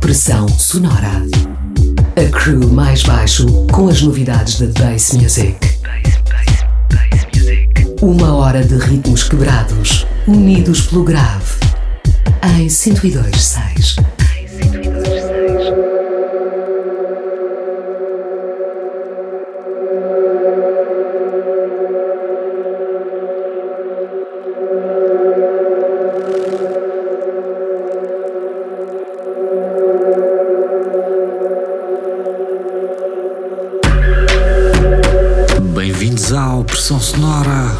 Pressão sonora. A crew mais baixo com as novidades da Bass Music. Uma hora de ritmos quebrados, unidos pelo grave. Em 102.6. Pressão sonora.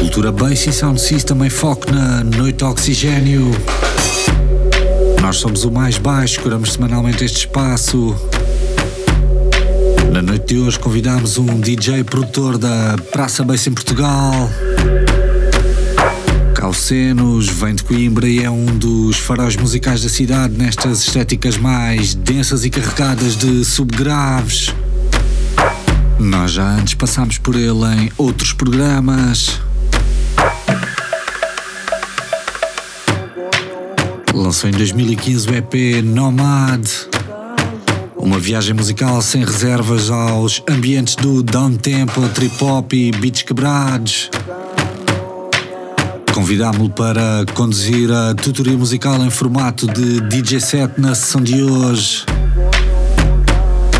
Cultura Bass e Sound System em foco na Noite Oxigênio. Nós somos o mais baixo, curamos semanalmente este espaço. Na noite de hoje convidamos um DJ produtor da Praça Bass em Portugal. Calcenos, vem de Coimbra e é um dos faróis musicais da cidade nestas estéticas mais densas e carregadas de subgraves. Nós já antes passámos por ele em outros programas. Lançou em 2015 o EP Nomad. Uma viagem musical sem reservas aos ambientes do downtempo, trip hop e beats quebrados. Convidámo-lo para conduzir a tutoria musical em formato de DJ set na sessão de hoje.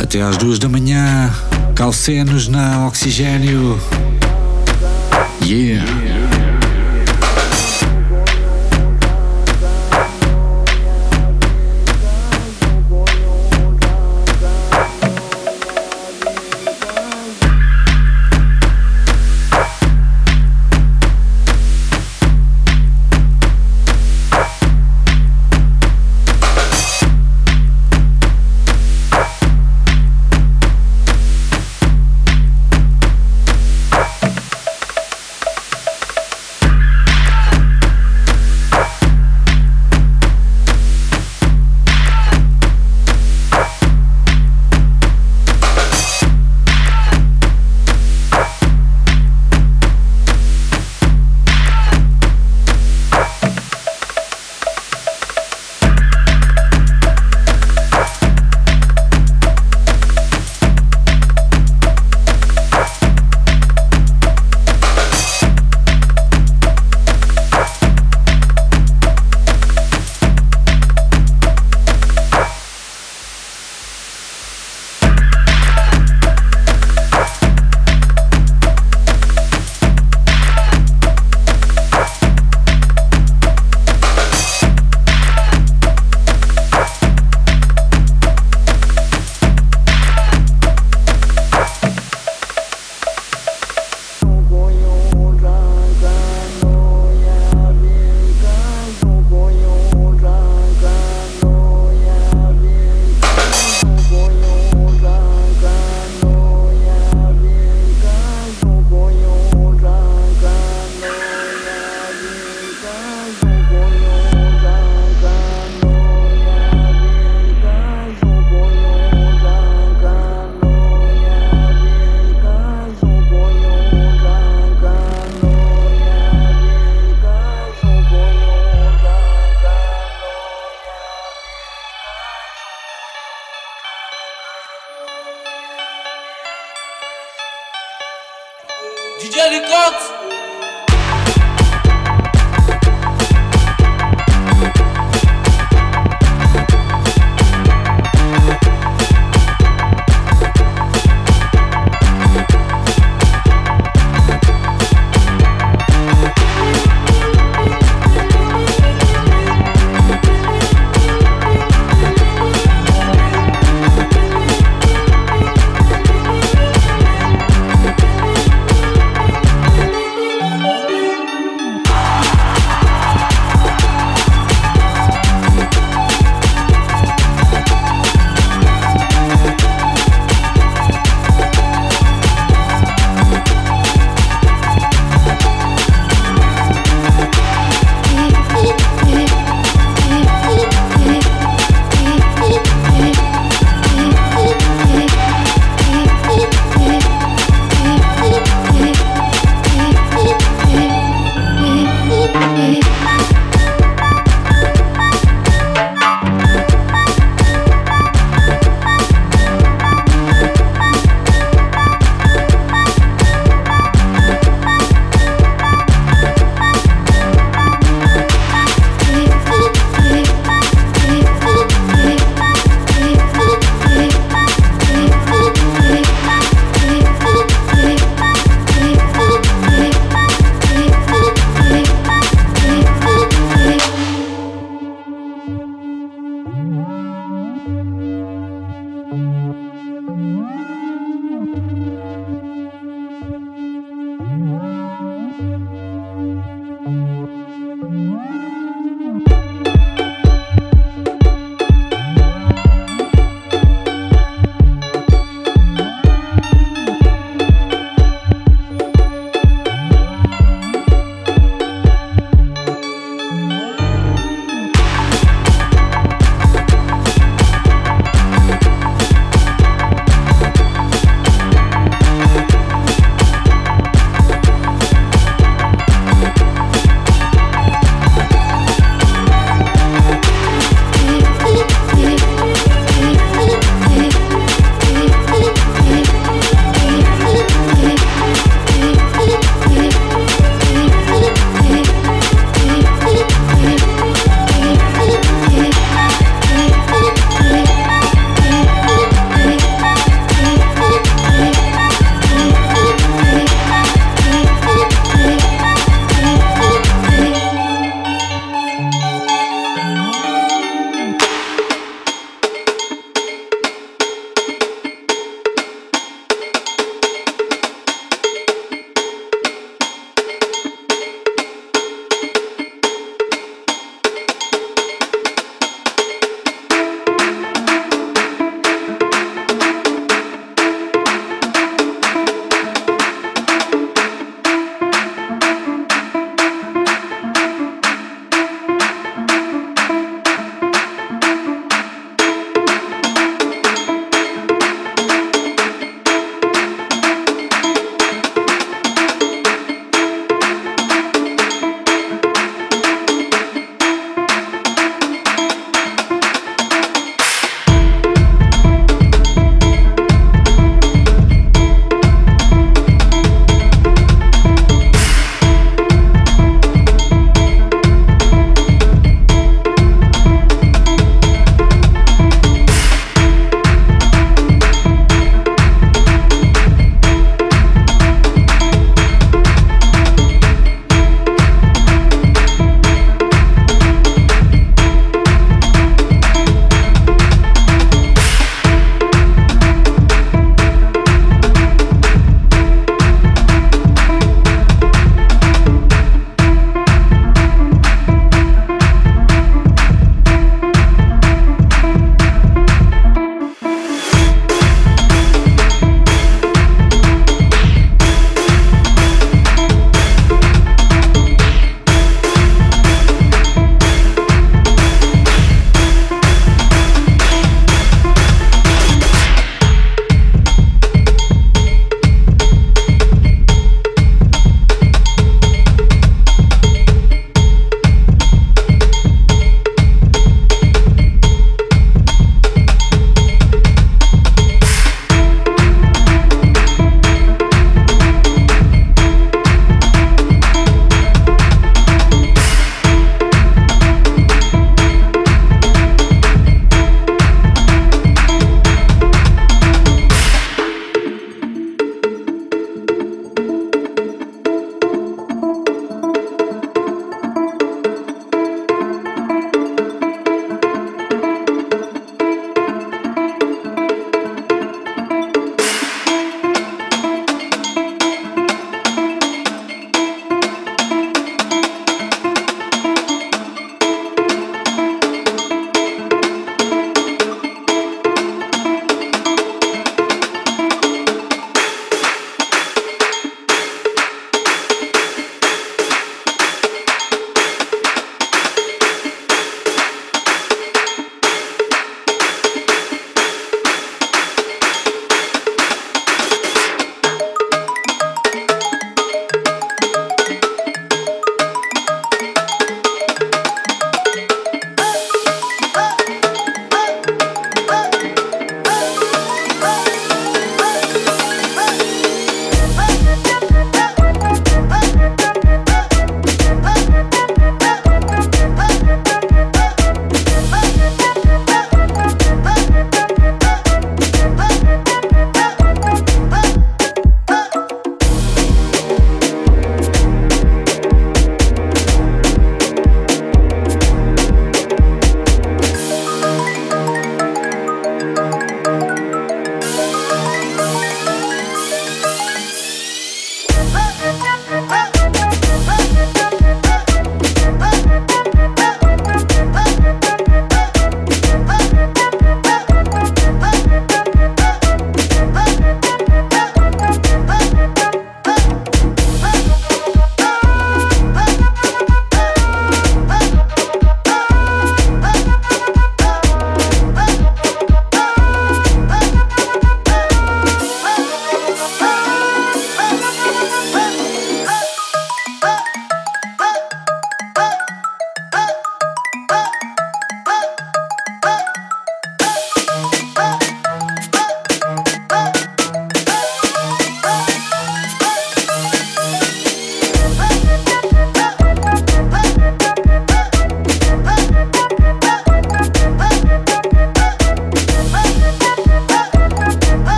Até às duas da manhã. Calcenos na Oxigênio. Yeah.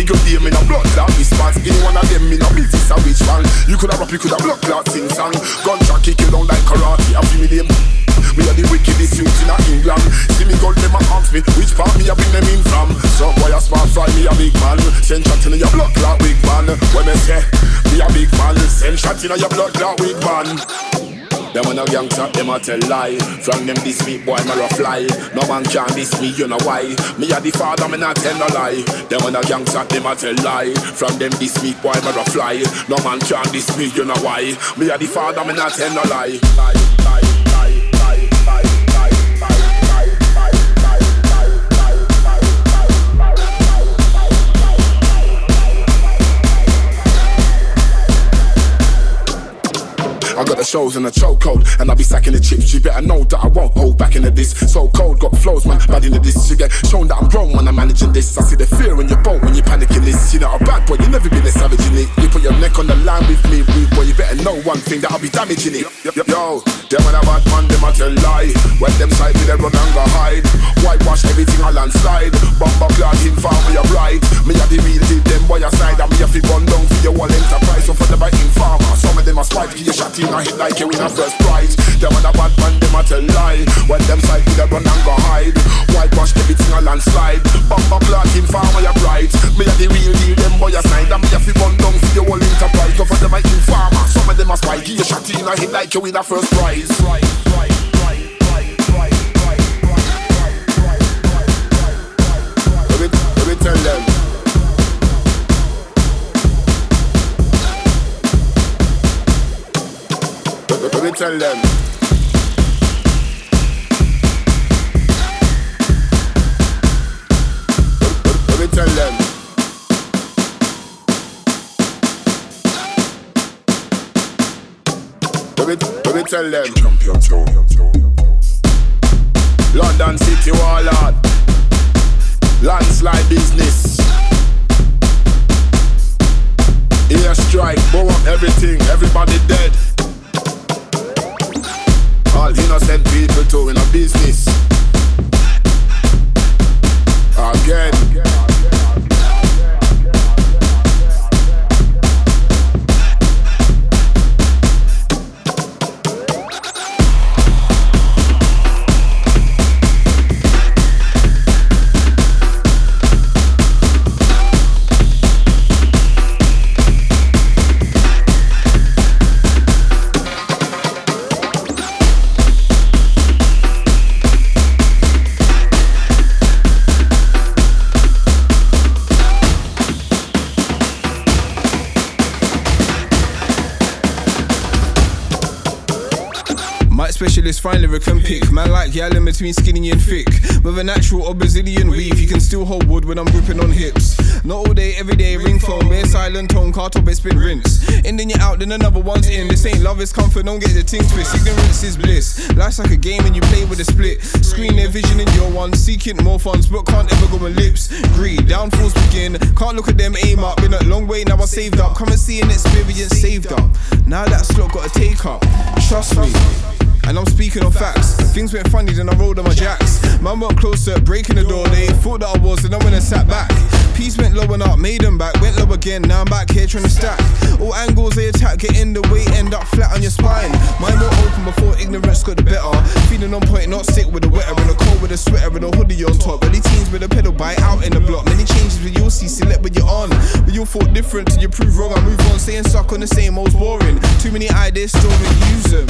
Instance. Me go deal me no blood clot response. Any one of them me no business a which man. You coulda rap, you coulda blood clot sing song. Gunshot kick you down like karate. I feel me name. Me are the wickedest youth in a England. See me gold them a ask me which part me a bring them in from. Some boy a smart fry me a big man. Send shot in your blood clot big man. When me say me a big man, send shot in your blood clot big man. Them when a gangster, them a tell lie. From them this me, boy, me a fly. No man can diss me, you know why. Me a the father, me not tell no lie. Them when a gangster, them a tell lie. From them this me, boy, me a fly. No man can diss me, you know why. Me a the father, me not tell no lie. lie, lie. I got the shows in a chokehold, and I be sacking the chips. You better know that I won't hold back into this. So cold, got flows, man, bad into this. You get shown that I'm grown when I'm managing this. I see the fear in your boat when you're panicking this. You know, a bad boy, you never been a savage in it. You put your neck on the line with me, rude boy. You better know one thing that I'll be damaging it. Yo, them when I bad man, them I tell lie. When them side me, they run and go hide. Whitewash everything I landslide. Bomber clad in farm with your bride. Me a the real deal, them boy aside. And me a fi run down for your whole enterprise. So for the biting farmer, some of them a spite, give you shot in a hit like you win a first prize. Them on a bad man, them a tell lie. When them with a run and go hide. Whitewash everything a landslide. Bumper clock in farmer you bright. Me a the real deal, them boy a side. And me a fi run down for your whole enterprise. So for them a informer, some of them a spy. Give you shot in a hit like you win a first prize. Let me tell them me tell them. Let me tell them. Let me, let me tell them. London City Warlord. Landslide business. Air strike, blow up everything, everybody dead. All innocent people doing a business. Again. specialist, fine lyric and pick. Man like in between skinny and thick. With a natural or Brazilian weave, you can still hold wood when I'm gripping on hips. Not all day, every day, ring phone, bare silent tone, car top, it's been rinse. And then you're out, then another one's in. This ain't love, it's comfort, don't get the ting twist. Ignorance is bliss. Life's like a game and you play with a split. Screen their vision in your one, seeking more funds, but can't ever go on lips. Greed, downfalls begin. Can't look at them, aim up. Been a long way, now I saved up. Come and see an experience saved up. Now that slot got to take up. Trust me. And I'm speaking on facts. Things went funny, then I rolled on my jacks. Man went closer, breaking the door. They thought that I was, and I went and sat back. Peace went low and up, made them back. Went low again, now I'm back here trying to stack. All angles they attack, get in the way, end up flat on your spine. Mind more open before ignorance got the better. Feeling on point, not sick with the wetter. In a cold with a sweater and a hoodie on top. Early teens with a pedal bite out in the block. Many changes, but you'll see, select when you're on. But you'll thought different till you prove wrong. I move on, staying stuck on the same old boring. Too many ideas, still use them.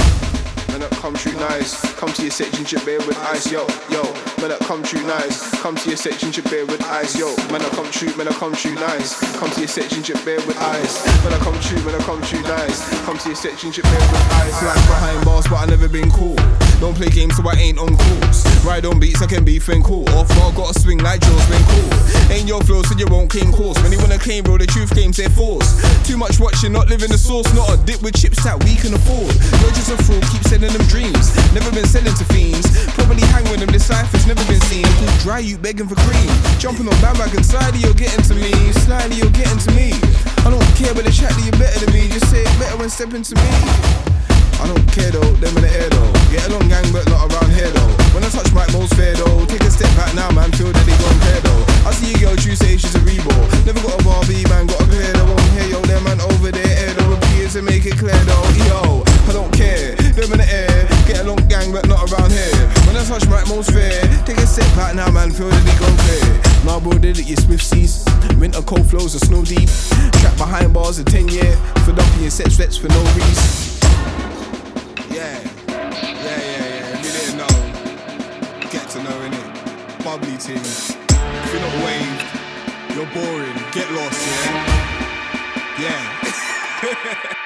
Man up come true nice. Come to your section, chip beer with ice, yo, yo. Man up come true nice. Come to your section, chip beer with ice, yo. Man up come true, man I come true nice. Come to your section, chip beer with ice. When I come true, man I come true nice. Come to your section, chip beer with ice. Like behind bars, but I never been cool. Don't play games, so I ain't on calls. Ride on beats, I can be fin cool. Off guard, gotta swing like Joe's been cool. Ain't your flow, so you won't claim course. When you wanna claim, bro, the truth claims their force. Too much watching, not living the source. Not a dip with chips that we can afford. You're just a fraud, keep selling them dreams. Never been selling to fiends. Probably hang with them, this life has never been seen. Called dry, you begging for cream. Jumping on bandwagon, slightly you're getting to me. Slightly you're getting to me. I don't care about the chat that you're better than me. Just say it better when stepping to me. I don't care though, them in the air though. Get along gang, but not around here though. When I touch mic, most fair though. Take a step back now, man, feel that they gon' care though. I see a girl, you say she's a rebo. Never got a Barbie, man, got a clear though. Won't hear yo, them man over there, air though. Repeat to make it clear though. Yo, I don't care, them in the air. Get along gang, but not around here. When I touch mic, most fair. Take a step back now, man, feel that they gon' clear. Now, bro, did it, your Swift seas. Winter cold flows are snow deep. Trapped behind bars a 10 year. Fed up in your set sweats for no reason. Yeah, yeah, yeah, yeah. If you didn't know, get to know innit? Bubbly team. If you're not waved, you're boring. Get lost, yeah? Yeah.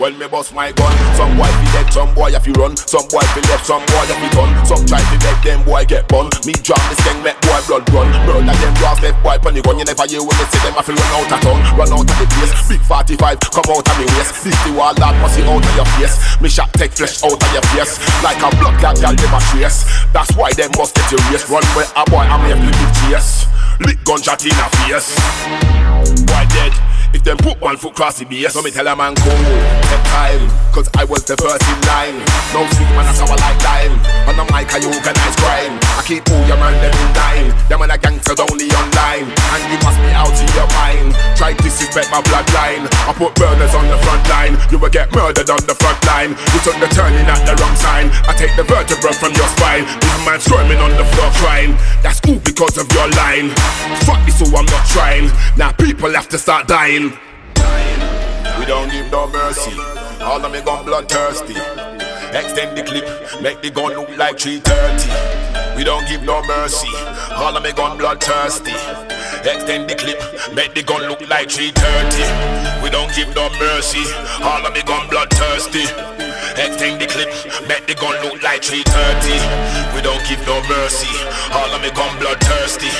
When me bust my gun, some boy fi dead, some boy fi run, some boy fi left, some boy fi turn. Some try fi beg them boy get bun. Me drop the skeng, make boy blood run. Murder them brass left boy pon the gun. You never hear when they say them I fi run out of town, run out of the place. Big 45 come out of me waist. This the wall that must out of your face. Me shot take flesh out of your face like a blood clot girl them a trace. That's why them must get your race. Run with a boy I'm here to chase. Lick gunshot in a face. Boy dead. If them put one foot cross the base, so me tell a man cool, time, cause I was the first in line. No sweet man, that's how I like lime. On the mic, I organize crime. I keep all your man them in line. Them man a only online, and you must be out of your mind. Try disrespect my bloodline. I put burners on the front line. You will get murdered on the front line. You took the turning at the wrong sign. I take the vertebra from your spine. This man squirming on the floor crying. That's all because of your line. Fuck this, so I'm not trying. Now people have to start dying. We don't give no mercy. All of me gun bloodthirsty. Extend the clip, make the gun look like 330. We don't give no mercy. All of me gun bloodthirsty. Extend the clip, make the gun look like 330. We don't give no mercy. All of me gun bloodthirsty. Extend the clip, make the gun look like 330. We don't give no mercy. All of me gun bloodthirsty.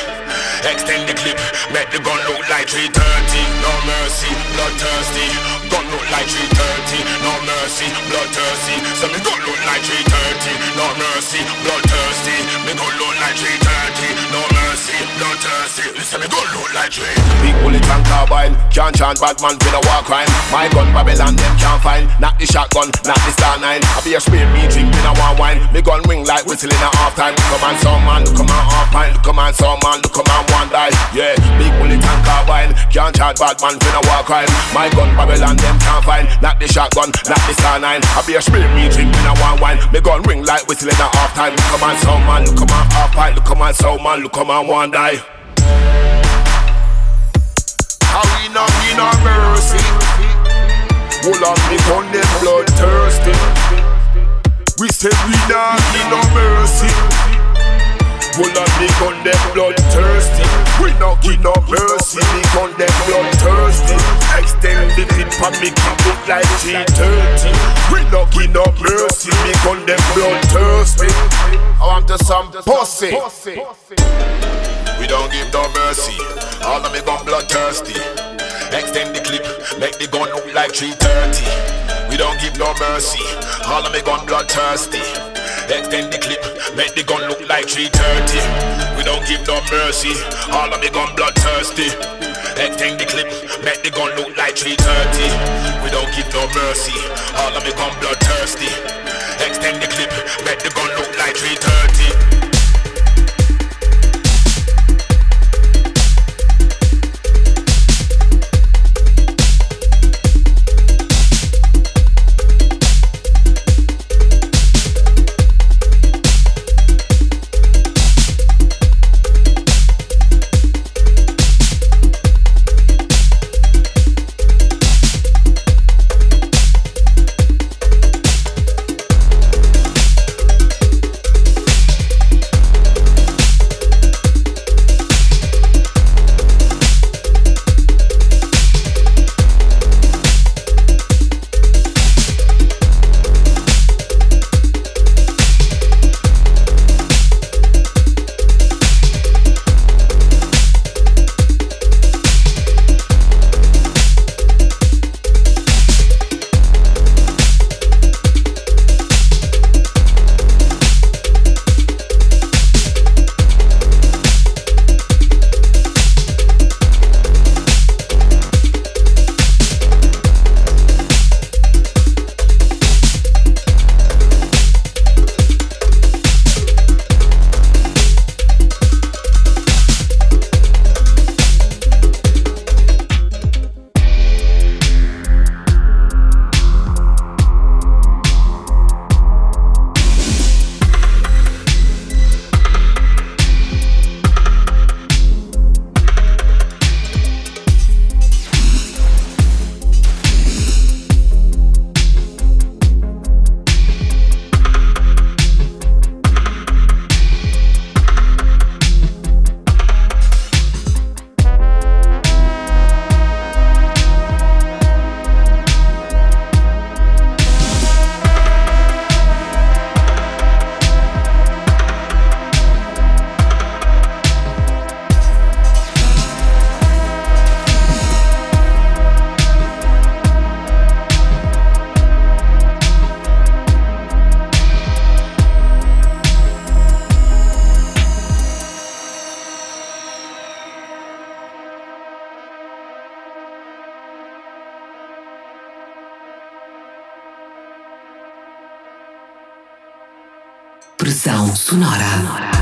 Extend the clip, make the gun look like 330. No mercy, bloodthirsty. Gun look like 330. No mercy, blood bloodthirsty. So me gun look like 330. No mercy, bloodthirsty. Me gun look like 330. No mercy, bloodthirsty. Listen, me gun look like 3. Big bullet and carbine. Can't chant bad man with a war crime. My gun Babylon them can't find. Not the shotgun, not the star nine. I be a spear me drinking a one wine. Me gun ring like whistle in a half time. Come on, some man, look come on half pint. Look come on, some man, look come on one die. Yeah, big bullet and carbine. Can't chant bad man with a war crime. My gun Babylon them can't find. Not the shotgun, not the star nine. I be a spear me drinking a one wine. Me gun ring like whistle in a half time. Look come on, some man, look come on half pint. Look come on, some man, look come on one die. How we not need no mercy. Hold on, me gun them bloodthirsty. We said we not need no mercy. Hold on, me gun them bloodthirsty. We not give no mercy. Me gun them bloodthirsty. Extend the tip and me keep it like 330. We not give no mercy. Me gun them bloodthirsty. I want to some pussy. We don't give no mercy. All of me gun bloodthirsty. Extend the clip, make the gun look like 330. We don't give no mercy. All of me gun bloodthirsty. Extend the clip, make the gun look like 330. We don't give no mercy. All of me gun bloodthirsty. Extend the clip, make the gun look like 330. We don't give no mercy. All of me gun bloodthirsty. Extend the clip, make the gun look like 330. Pressão sonora.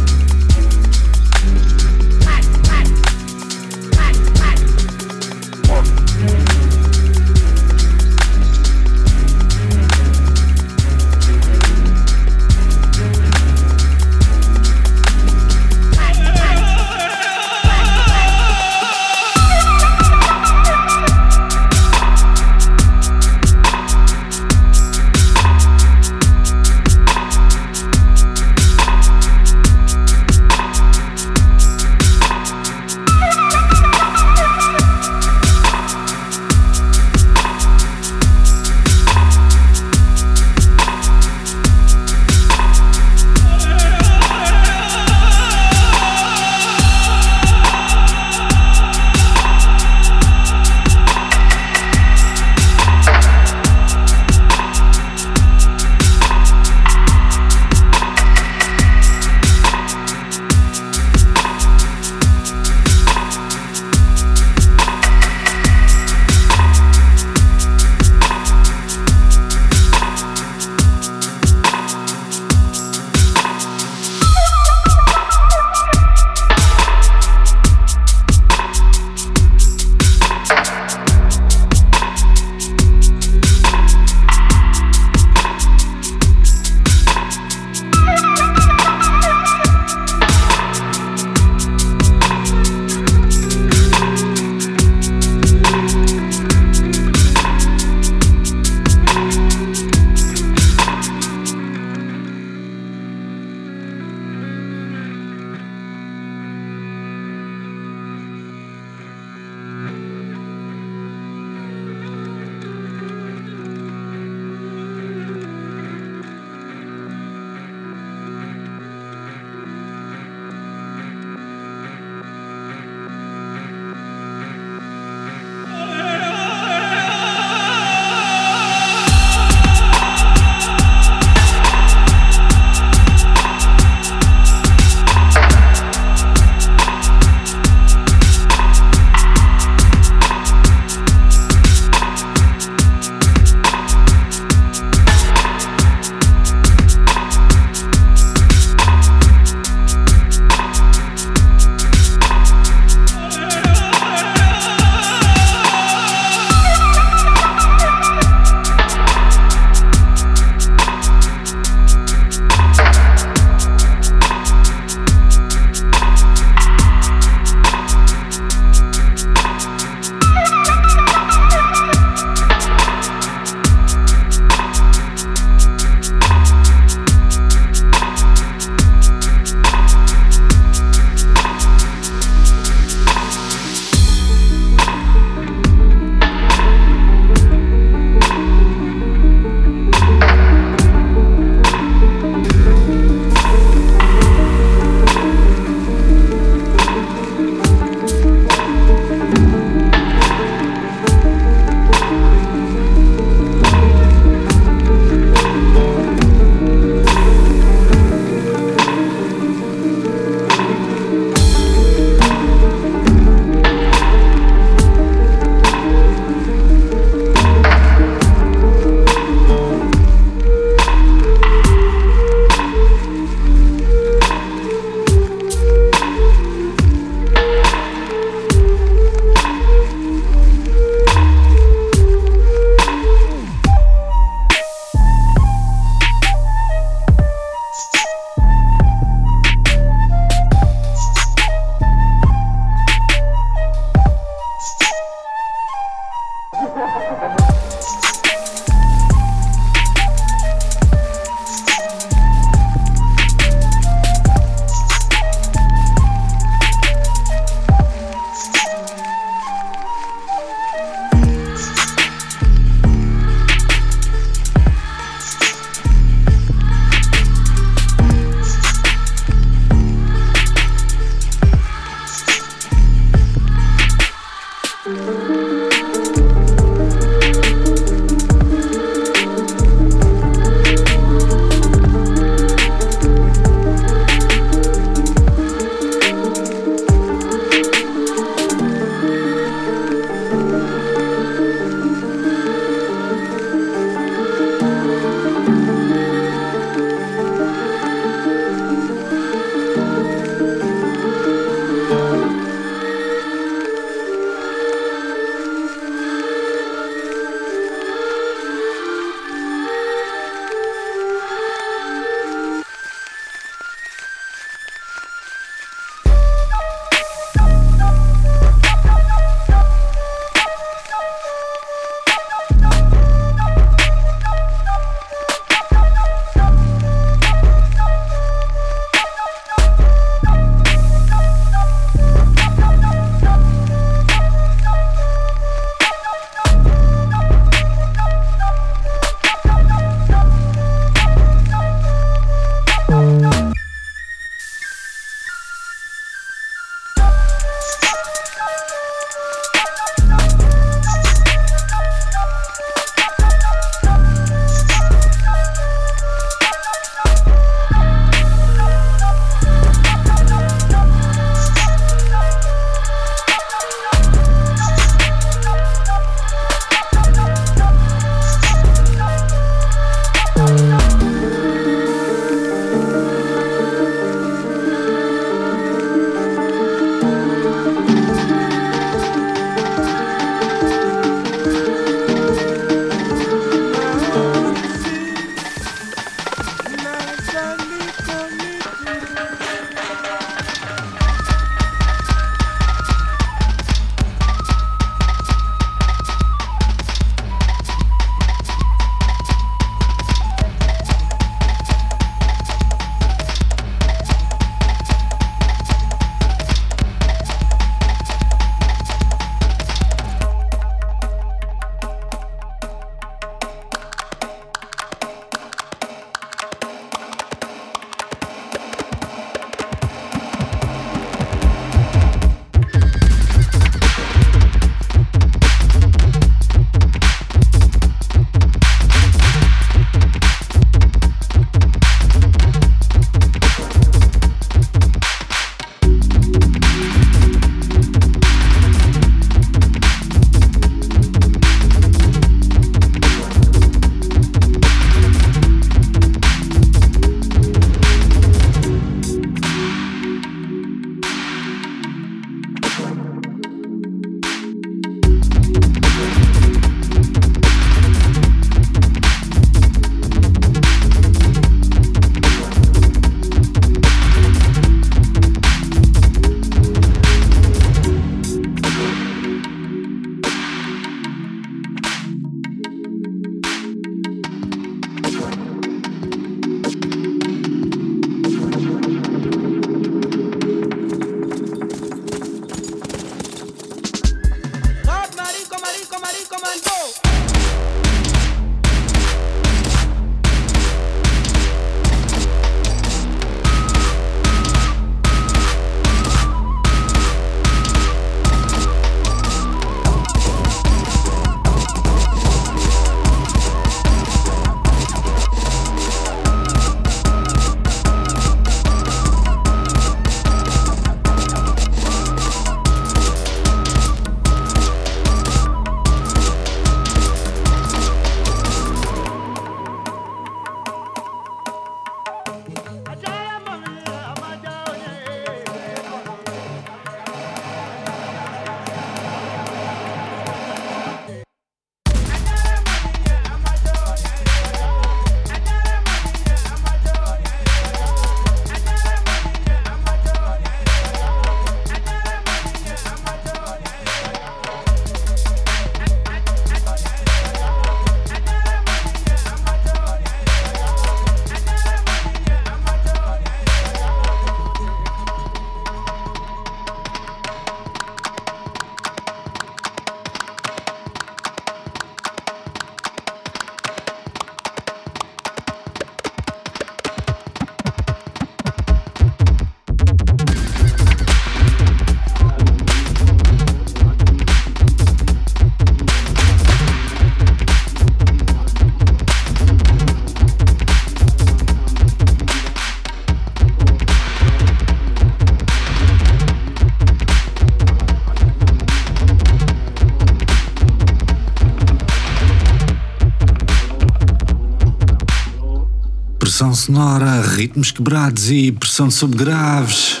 Pressão sonora, ritmos quebrados e pressão de subgraves.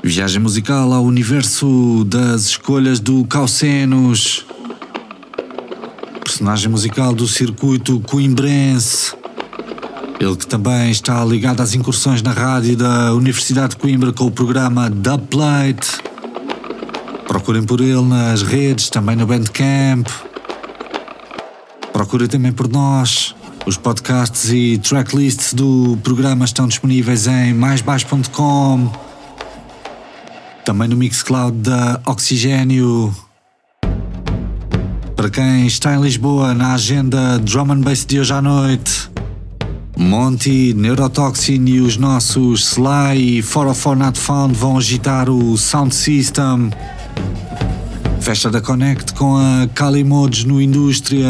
Viagem musical ao universo das escolhas do Calcenos. Personagem musical do circuito coimbrense. Ele que também está ligado às incursões na rádio da Universidade de Coimbra com o programa Plate. Procurem por ele nas redes, também no Bandcamp. Procurem também por nós. Os podcasts e tracklists do programa estão disponíveis em maisbaixo.com. Também no Mixcloud da Oxigênio. Para quem está em Lisboa, na agenda Drum and Bass de hoje à noite. Monty, Neurotoxin e os nossos Sly e 404 Not Found vão agitar o Sound System. Festa da Connect com a Calimodes no Indústria,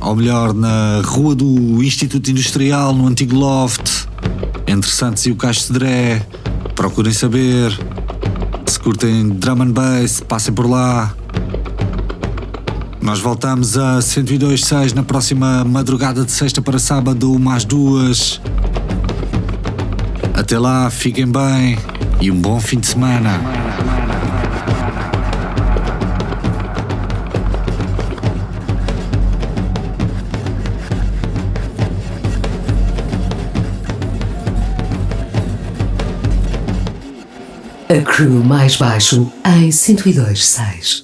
ou melhor, na rua do Instituto Industrial, no antigo Loft, entre Santos e o Caixo Cedré. Procurem saber. Se curtem drum and bass, passem por lá. Nós voltamos a 102.6 na próxima madrugada de sexta para sábado, mais duas. Até lá, fiquem bem e um bom fim de semana. A crew mais baixo em 102.6.